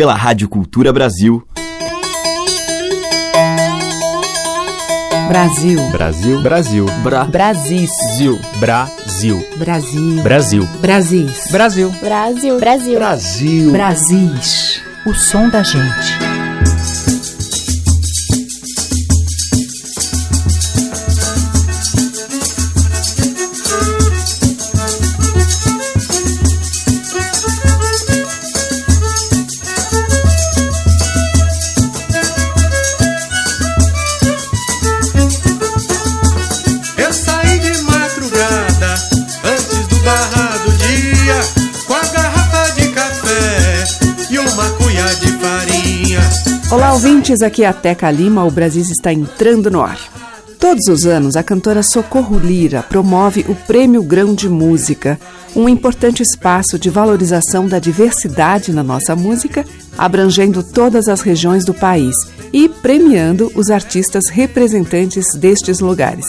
pela Rádio Cultura Brasil. Brasil. Brasil. Brasil. Bra. Brasis. Zil. Brasil. Brasil. Brasil. Brasis. Brasil. Brasil. Brasil. Brasil. Brasis. O som da gente. Ouvintes, aqui é a Teca Lima, o Brasil está entrando no ar. Todos os anos, a cantora Socorro Lira promove o Prêmio Grão de Música, um importante espaço de valorização da diversidade na nossa música, abrangendo todas as regiões do país e premiando os artistas representantes destes lugares.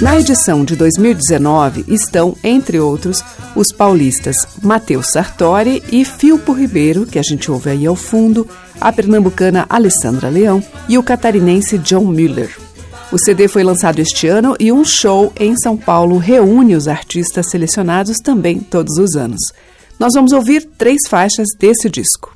Na edição de 2019 estão, entre outros, os paulistas Matheus Sartori e Filpo Ribeiro, que a gente ouve aí ao fundo, a pernambucana Alessandra Leão e o catarinense John Müller. O CD foi lançado este ano e um show em São Paulo reúne os artistas selecionados também todos os anos. Nós vamos ouvir três faixas desse disco.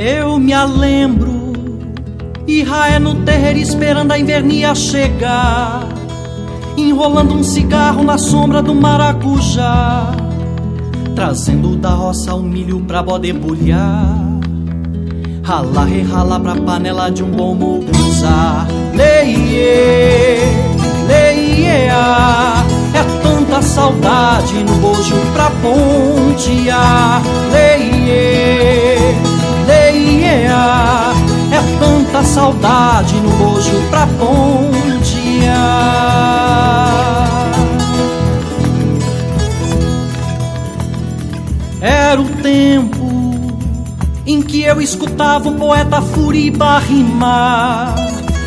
Eu me lembro, Israé no terreiro esperando a invernia chegar, enrolando um cigarro na sombra do maracujá, trazendo da roça o milho pra bode bulhar, ralar e ralar pra panela de um bom muguzá. Leie, leie, é tanta saudade no bojo pra pontear. Leie, leia, é tanta saudade no bojo pra pontear. Era o tempo em que eu escutava o poeta Furiba rimar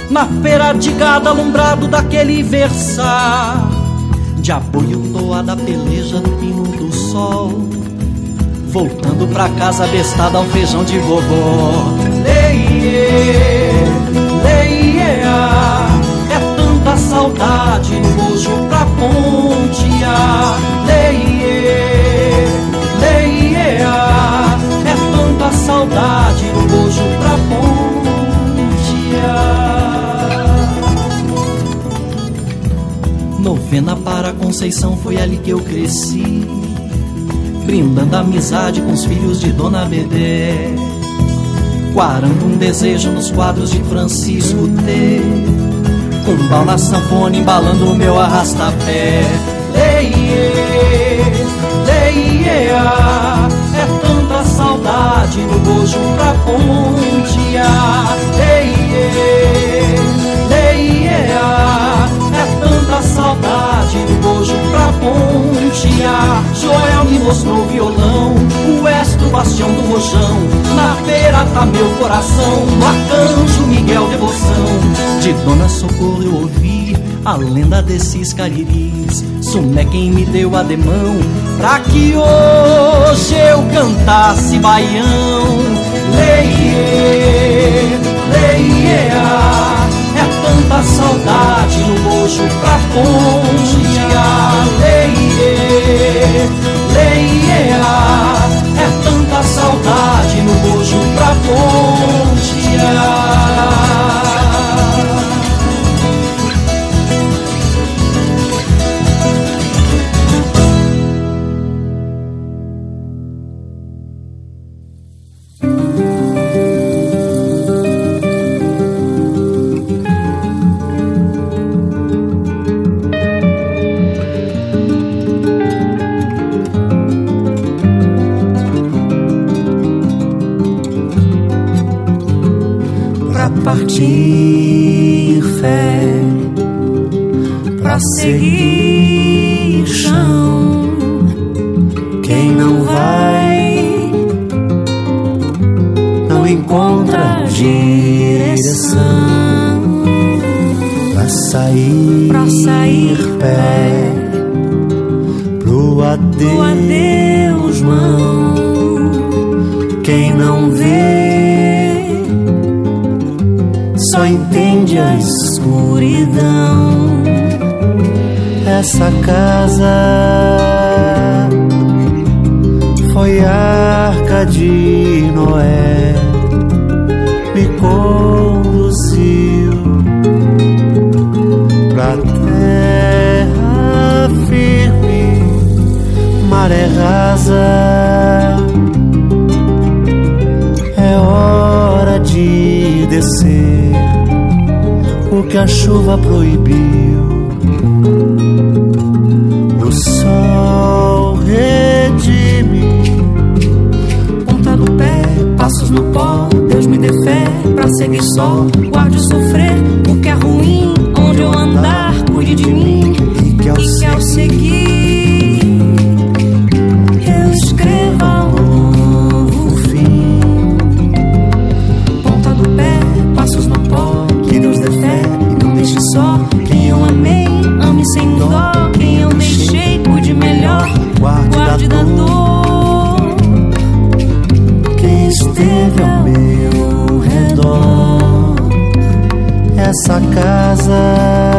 na feira de gado alumbrado daquele versar de apoio toada peleja no pino do sol voltando pra casa bestada ao feijão de vovó. Leie, leie, é tanta saudade no bojo pra pontear. Leie, leie, é tanta saudade no bojo pra pontear. Novena para Conceição foi ali que eu cresci Brindando amizade com os filhos de Dona Bedé Quarando um desejo nos quadros de Francisco T. Com bal na sanfona embalando o meu arrastapé. Leie, leie, é tanta saudade no bojo pra pontear. Leie, leie, é tanta saudade no bojo pra Joel me mostrou o violão, o estro bastião do rojão. Na feira tá meu coração, no arcanjo Miguel devoção. De Dona Socorro eu ouvi a lenda desses cariris. Sumé quem me deu ademão Pra que hoje eu cantasse baião. Leie, leie, é tanta saudade no bojo pra pontear Leie, é tanta saudade no bojo pra pontear pé pro adeus, mão. Quem não vê só entende a escuridão. Essa casa foi a arca de Noé, me maré rasa. É hora de descer o que a chuva proibiu. O sol redime Ponta do pé, passos no pó. Deus me dê fé pra seguir só. Guarde sofrer o que é ruim. Onde eu andar, cuide de mim. E que ao seguir Essa casa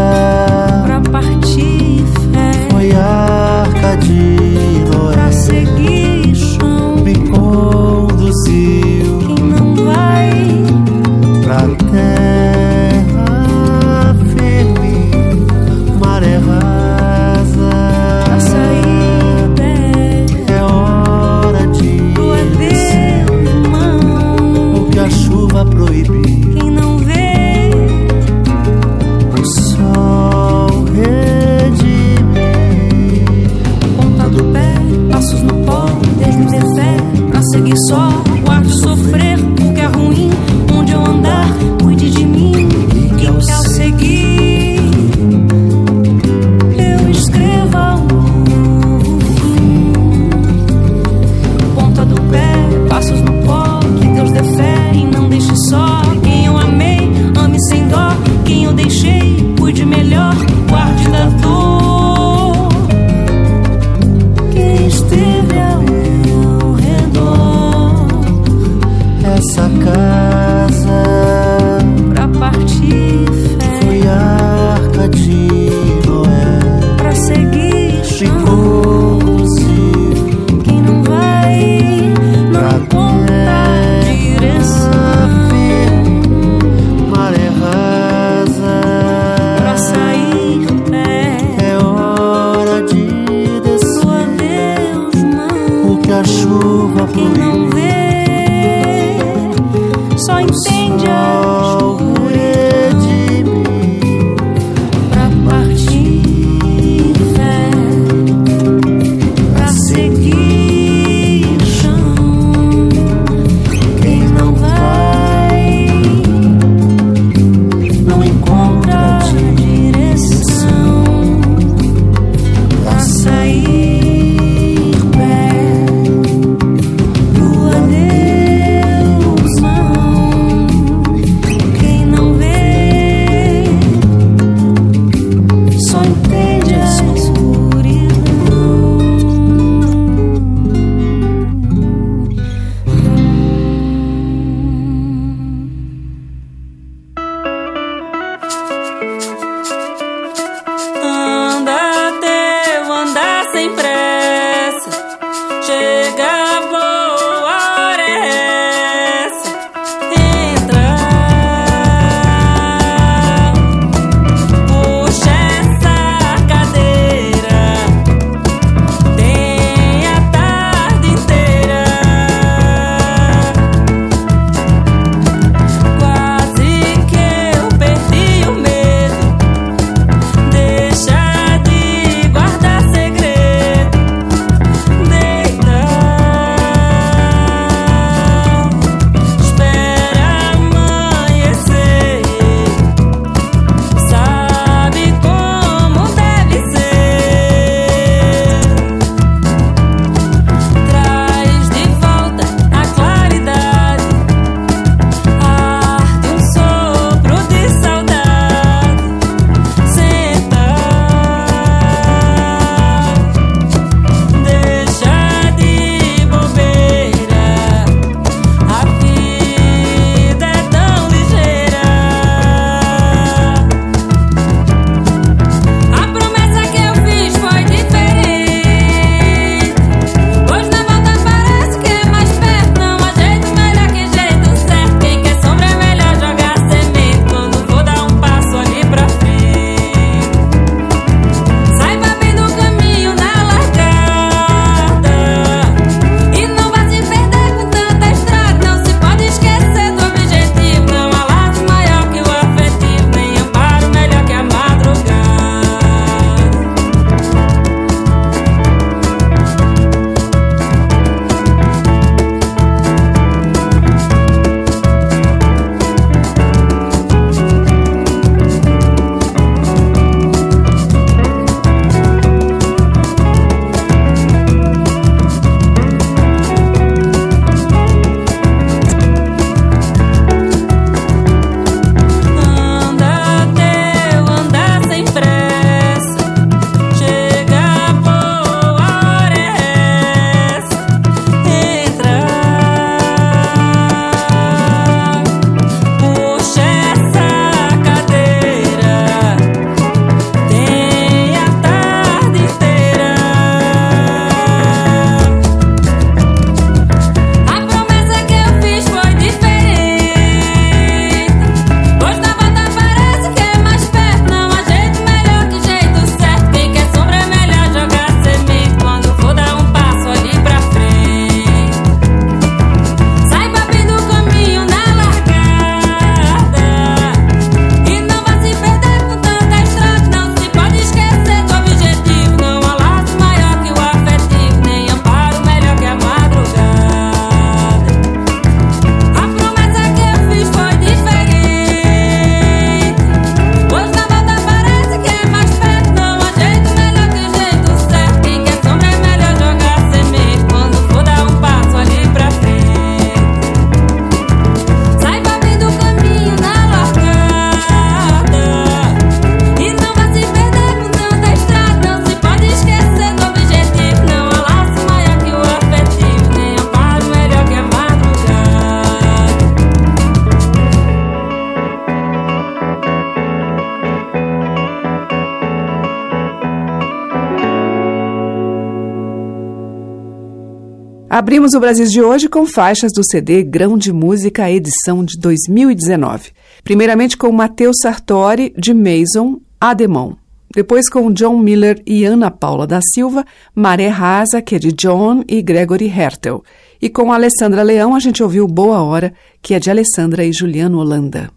Abrimos o Brasil de hoje com faixas do CD Grão de Música, edição de 2019. Primeiramente com Matheus Sartori, de Mason, Ademon. Depois com John Miller e Ana Paula da Silva, Maré Rasa, que é de John e Gregory Hertel. E com Alessandra Leão a gente ouviu Boa Hora, que é de Alessandra e Juliano Holanda.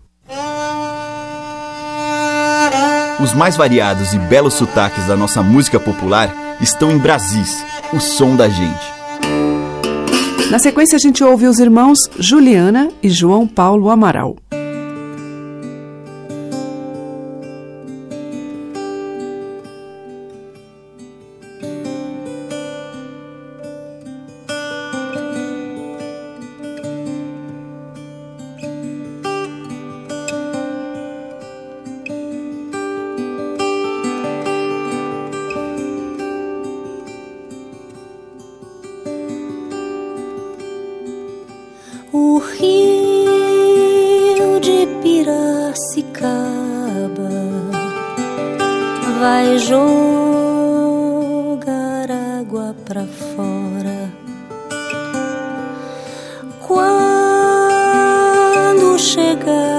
Os mais variados e belos sotaques da nossa música popular estão em Brasis, o som da gente. Na sequência, a gente ouve os irmãos Juliana e João Paulo Amaral. o rio de Piracicaba vai jogar água pra fora quando chegar.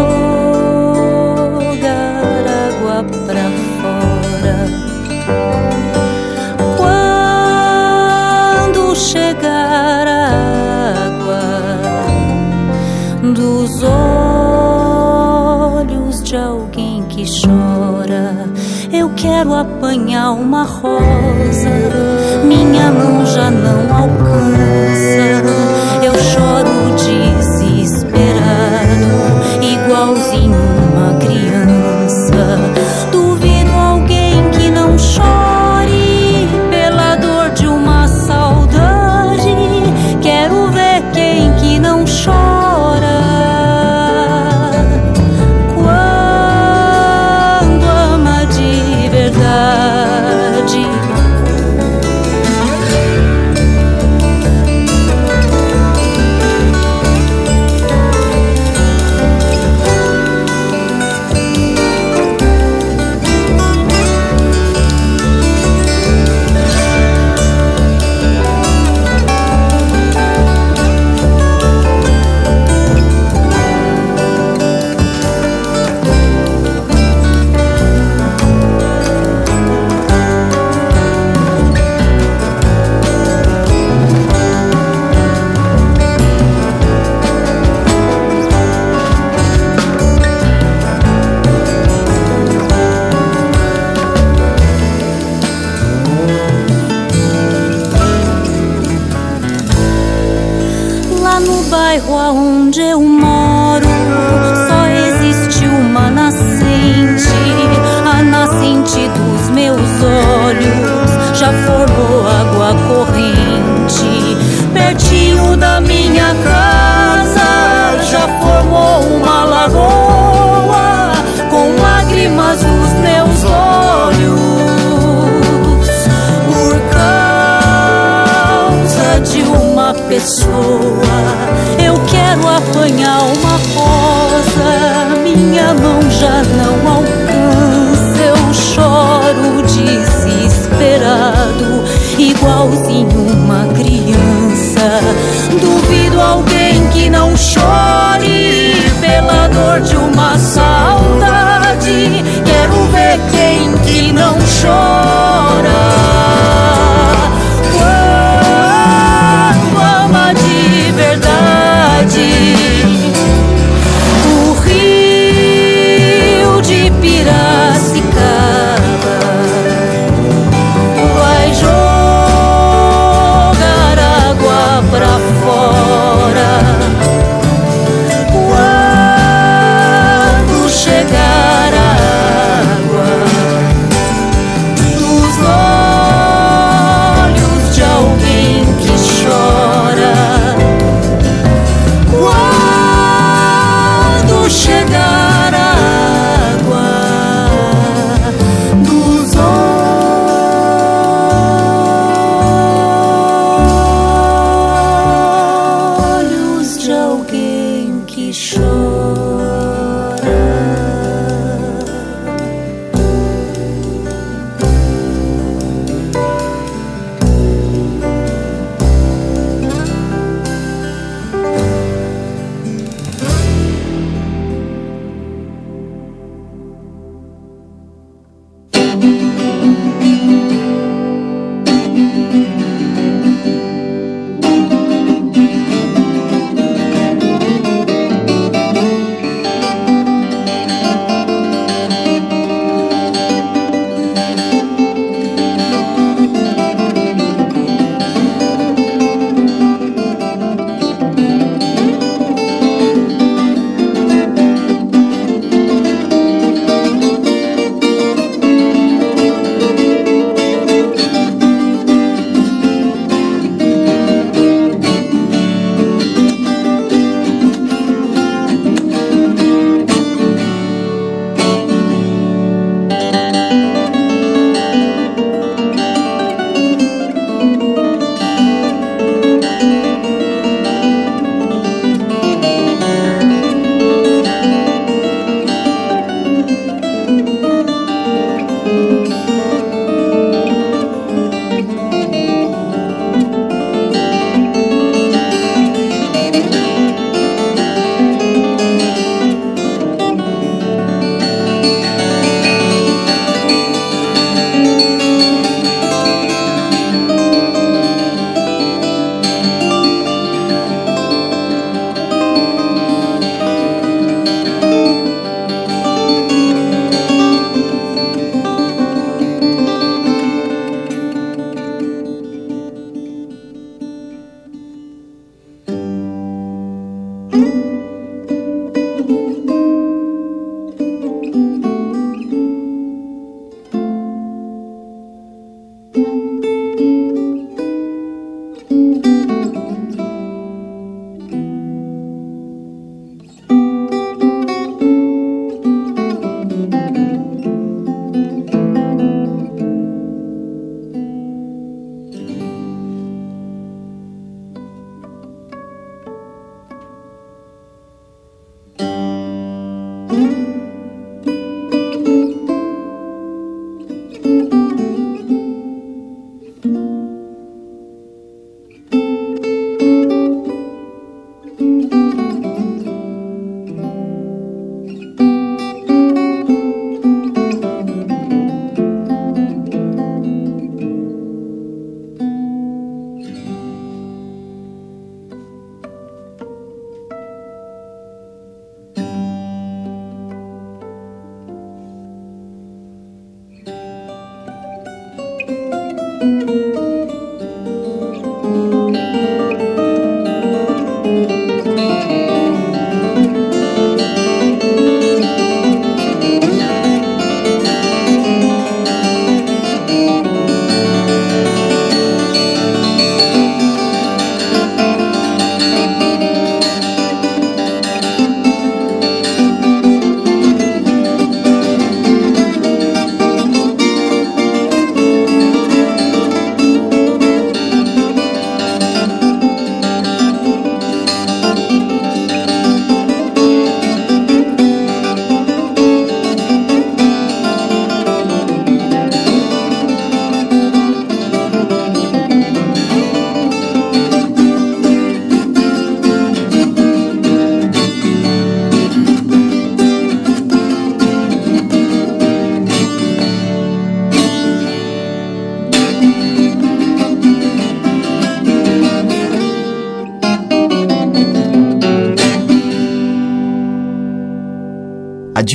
quero apanhar uma rosa, minha mão já não alcança. Eu choro desesperado, igualzinho não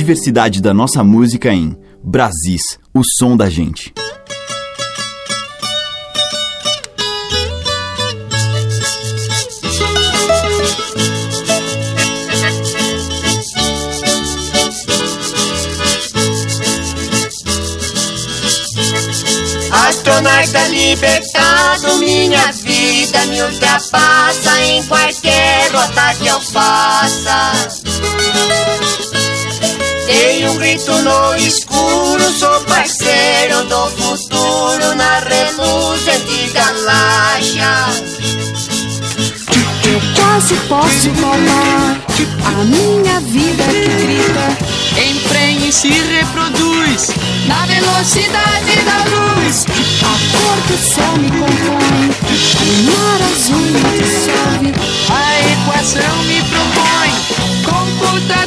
diversidade da nossa música em Brasis, o som da gente. Astronauta libertado, minha vida me ultrapassa em qualquer rota que eu faça. Dei um grito no escuro, sou parceiro do futuro na reluzente galáxia. Eu quase posso palpar a minha vida que grita. Emprenha e se reproduz na velocidade da luz. A cor do céu me compõe, o mar azul me dissolve. A equação me propõe, computador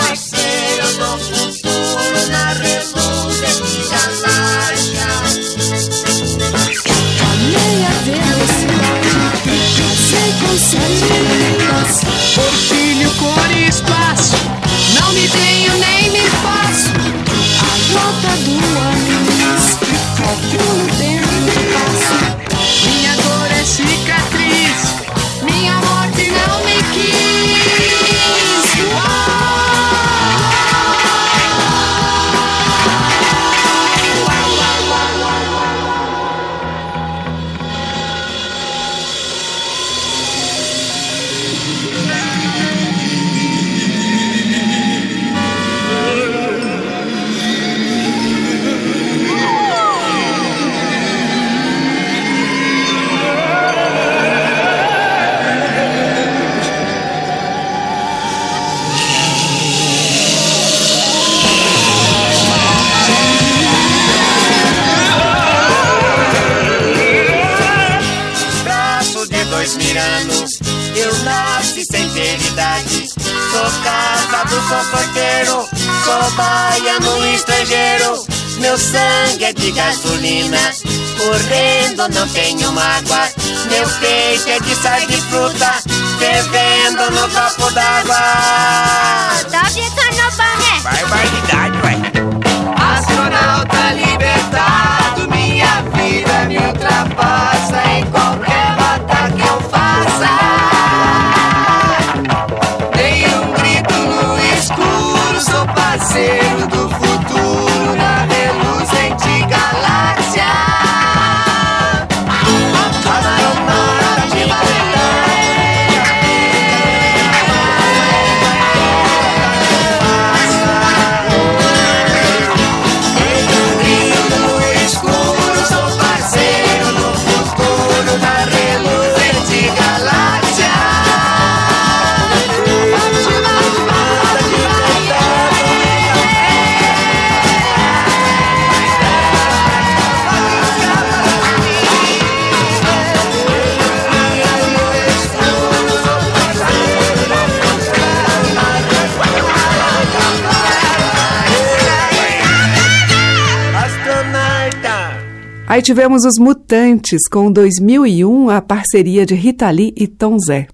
Aí tivemos os Mutantes com 2001 a parceria de Rita Lee e Tom Zé.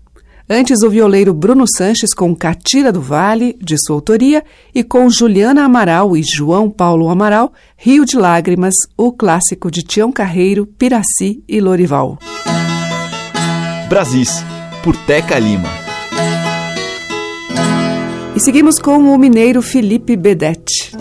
Antes o violeiro Bruno Sanches com Catira do Vale, de sua autoria, e com Juliana Amaral e João Paulo Amaral, Rio de Lágrimas, o clássico de Tião Carreiro, Piraci e Lorival. Brasis, por Teca Lima. E seguimos com o mineiro Felipe Bedete.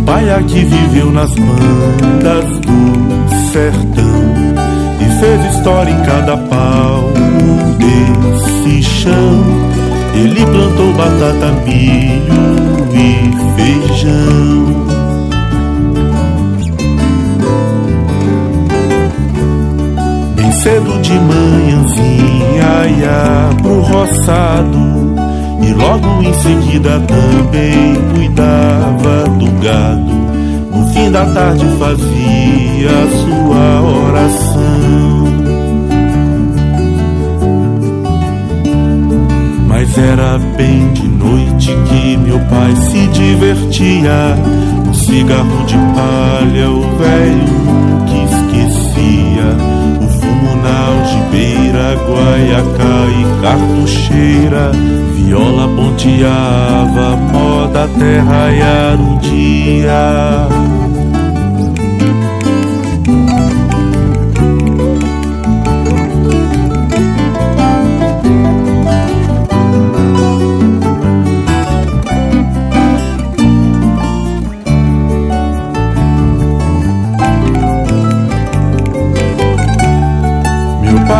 Pai aqui viveu nas bandas do sertão e fez história em cada palmo desse chão. Ele plantou batata, milho e feijão. Bem cedo de manhãzinha ia pro roçado logo em seguida também cuidava do gado. No fim da tarde fazia sua oração. Mas era bem de noite que meu pai se divertia. Um cigarro de palha, o velho. O algibeira, guaiacá e cartucheira. Viola ponteava, moda até raiar o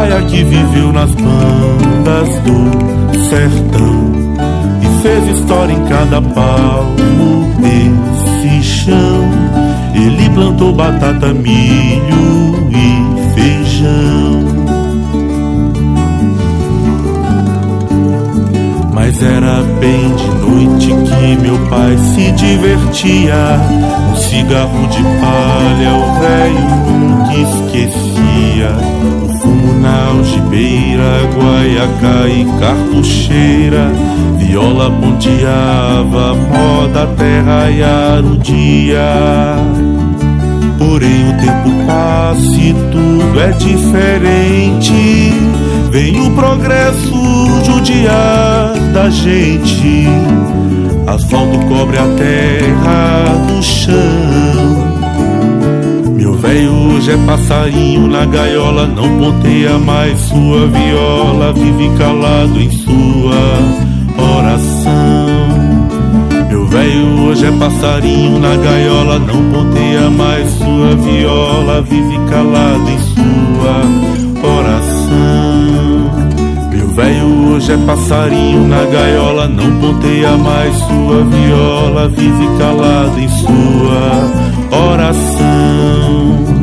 pai aqui viveu nas bandas do sertão e fez história em cada palmo desse chão. Ele plantou batata, milho e feijão. Mas era bem de noite que meu pai se divertia. Um cigarro de palha, o velho nunca esquecia. O fumo na algibeira, guaiacá e cartucheira. Viola ponteava, moda até raiar o dia. Porém o tempo passa e tudo é diferente. Vem o progresso judiar da gente. Asfalto cobre a terra do chão. Meu velho hoje é passarinho na gaiola, não ponteia mais sua viola, vive calado em sua oração. Meu velho hoje é passarinho na gaiola, não ponteia mais sua viola, vive calado em sua oração. Meu velho hoje é passarinho na gaiola, não ponteia mais sua viola, vive calado em sua oração.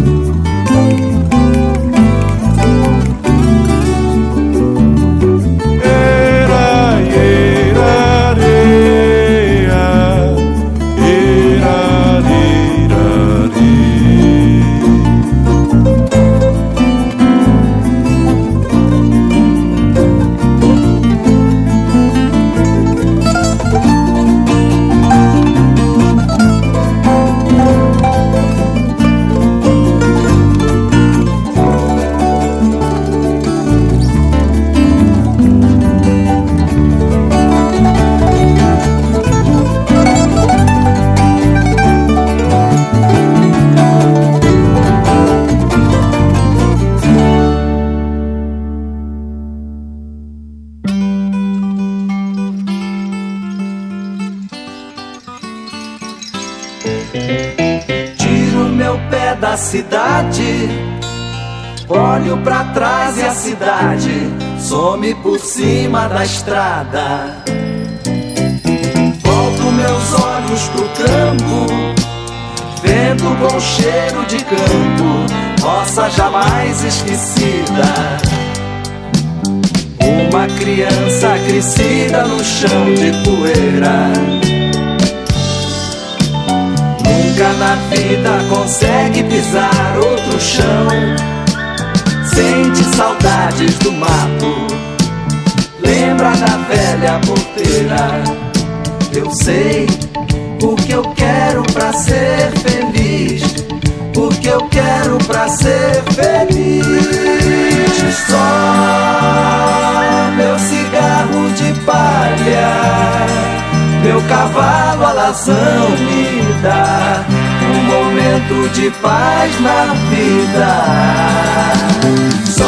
Da cidade, olho pra trás e a cidade some por cima da estrada. Volto meus olhos pro campo, vendo o bom cheiro de campo, roça jamais esquecida. Uma criança crescida no chão de poeira. Nunca na vida consegue pisar outro chão. Sente saudades do mato. Lembra da velha porteira. Eu sei o que eu quero pra ser feliz. O que eu quero pra ser feliz. Só meu cigarro de palha. Meu cavalo alazão me dá um momento de paz na vida. Só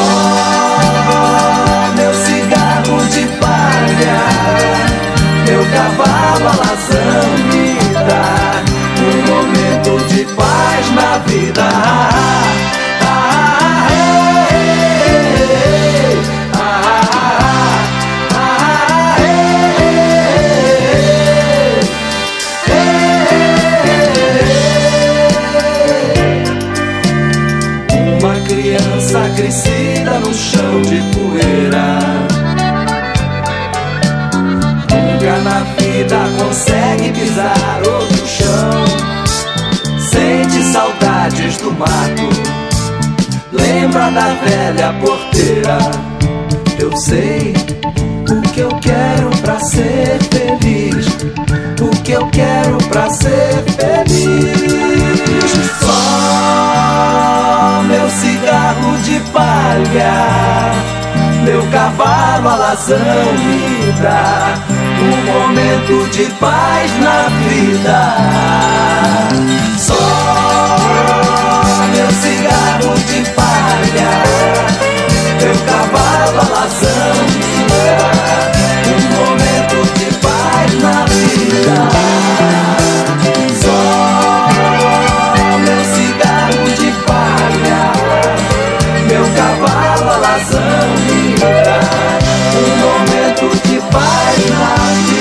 meu cigarro de palha, meu cavalo alazão me dá um momento de paz na vida. Ah, ah, ah, hey, hey, hey. Poeira. Nunca na vida consegue pisar outro chão. Sente saudades do mato. Lembra da velha porteira. Eu sei o que eu quero pra ser feliz. O que eu quero pra ser feliz. Só meu cavalo alazão me dá um momento de paz na vida. Só meu cigarro de palha, meu cavalo alazão me dá um momento de paz na vida. Me dá um momento de paz na vida.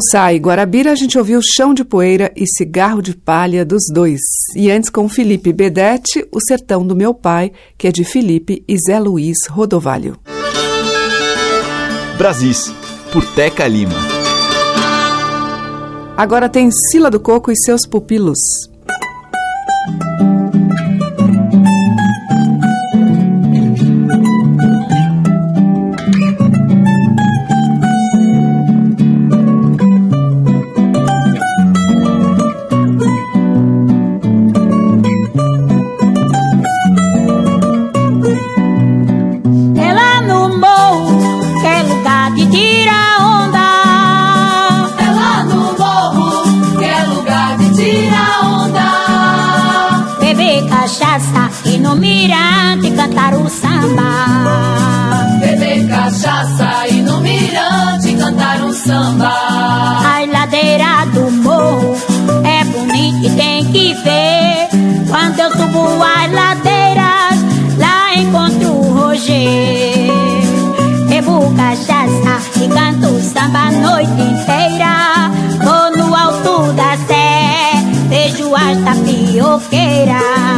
Com Sai Guarabira, a gente ouviu Chão de Poeira e Cigarro de Palha dos dois. E antes com Felipe Bedete, O Sertão do Meu Pai, que é de Felipe e Zé Luiz Rodovalho. Brasis, por Teca Lima. Agora tem Sila do Coco e seus pupilos. Samba a noite inteira. Vou no alto da sé, vejo as tapioqueiras.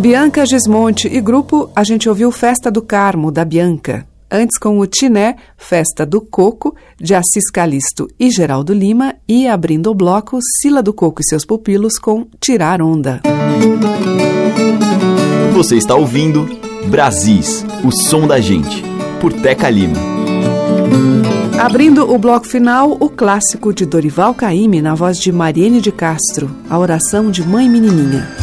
Bianca Gismonte e grupo, a gente ouviu Festa do Carmo, da Bianca. Antes, com o Tiné, Festa do Coco, de Assis Calisto e Geraldo Lima. E abrindo o bloco, Sila do Coco e seus pupilos com Tirar Onda. Você está ouvindo Brasis, o som da gente, por Teca Lima. Abrindo o bloco final, o clássico de Dorival Caymmi na voz de Mariene de Castro, a oração de Mãe Menininha.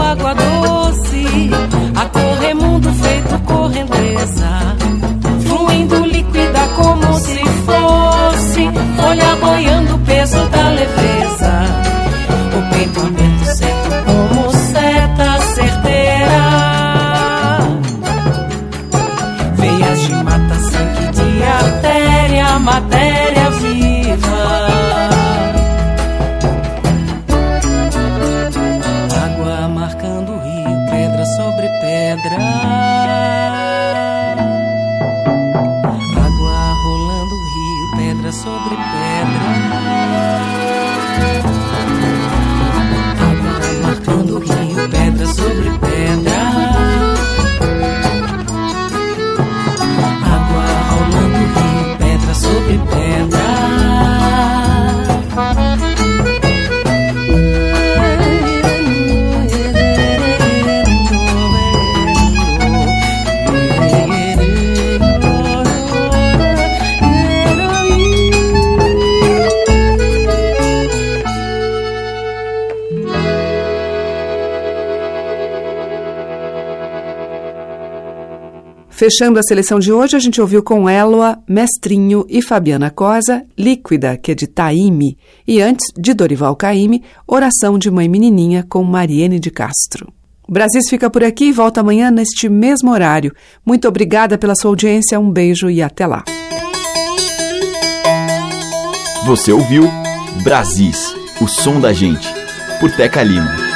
Água doce, a correr mundo feito correnteza. Fluindo líquida como se fosse, folha boiando o peso da leveza. Fechando a seleção de hoje, a gente ouviu com Eloa, Mestrinho e Fabiana Cosa, Líquida, que é de Taime, e antes, de Dorival Caime, Oração de Mãe Menininha, com Mariene de Castro. Brasis fica por aqui e volta amanhã neste mesmo horário. Muito obrigada pela sua audiência, um beijo e até lá. Você ouviu Brasis, o som da gente, por Teca Lima.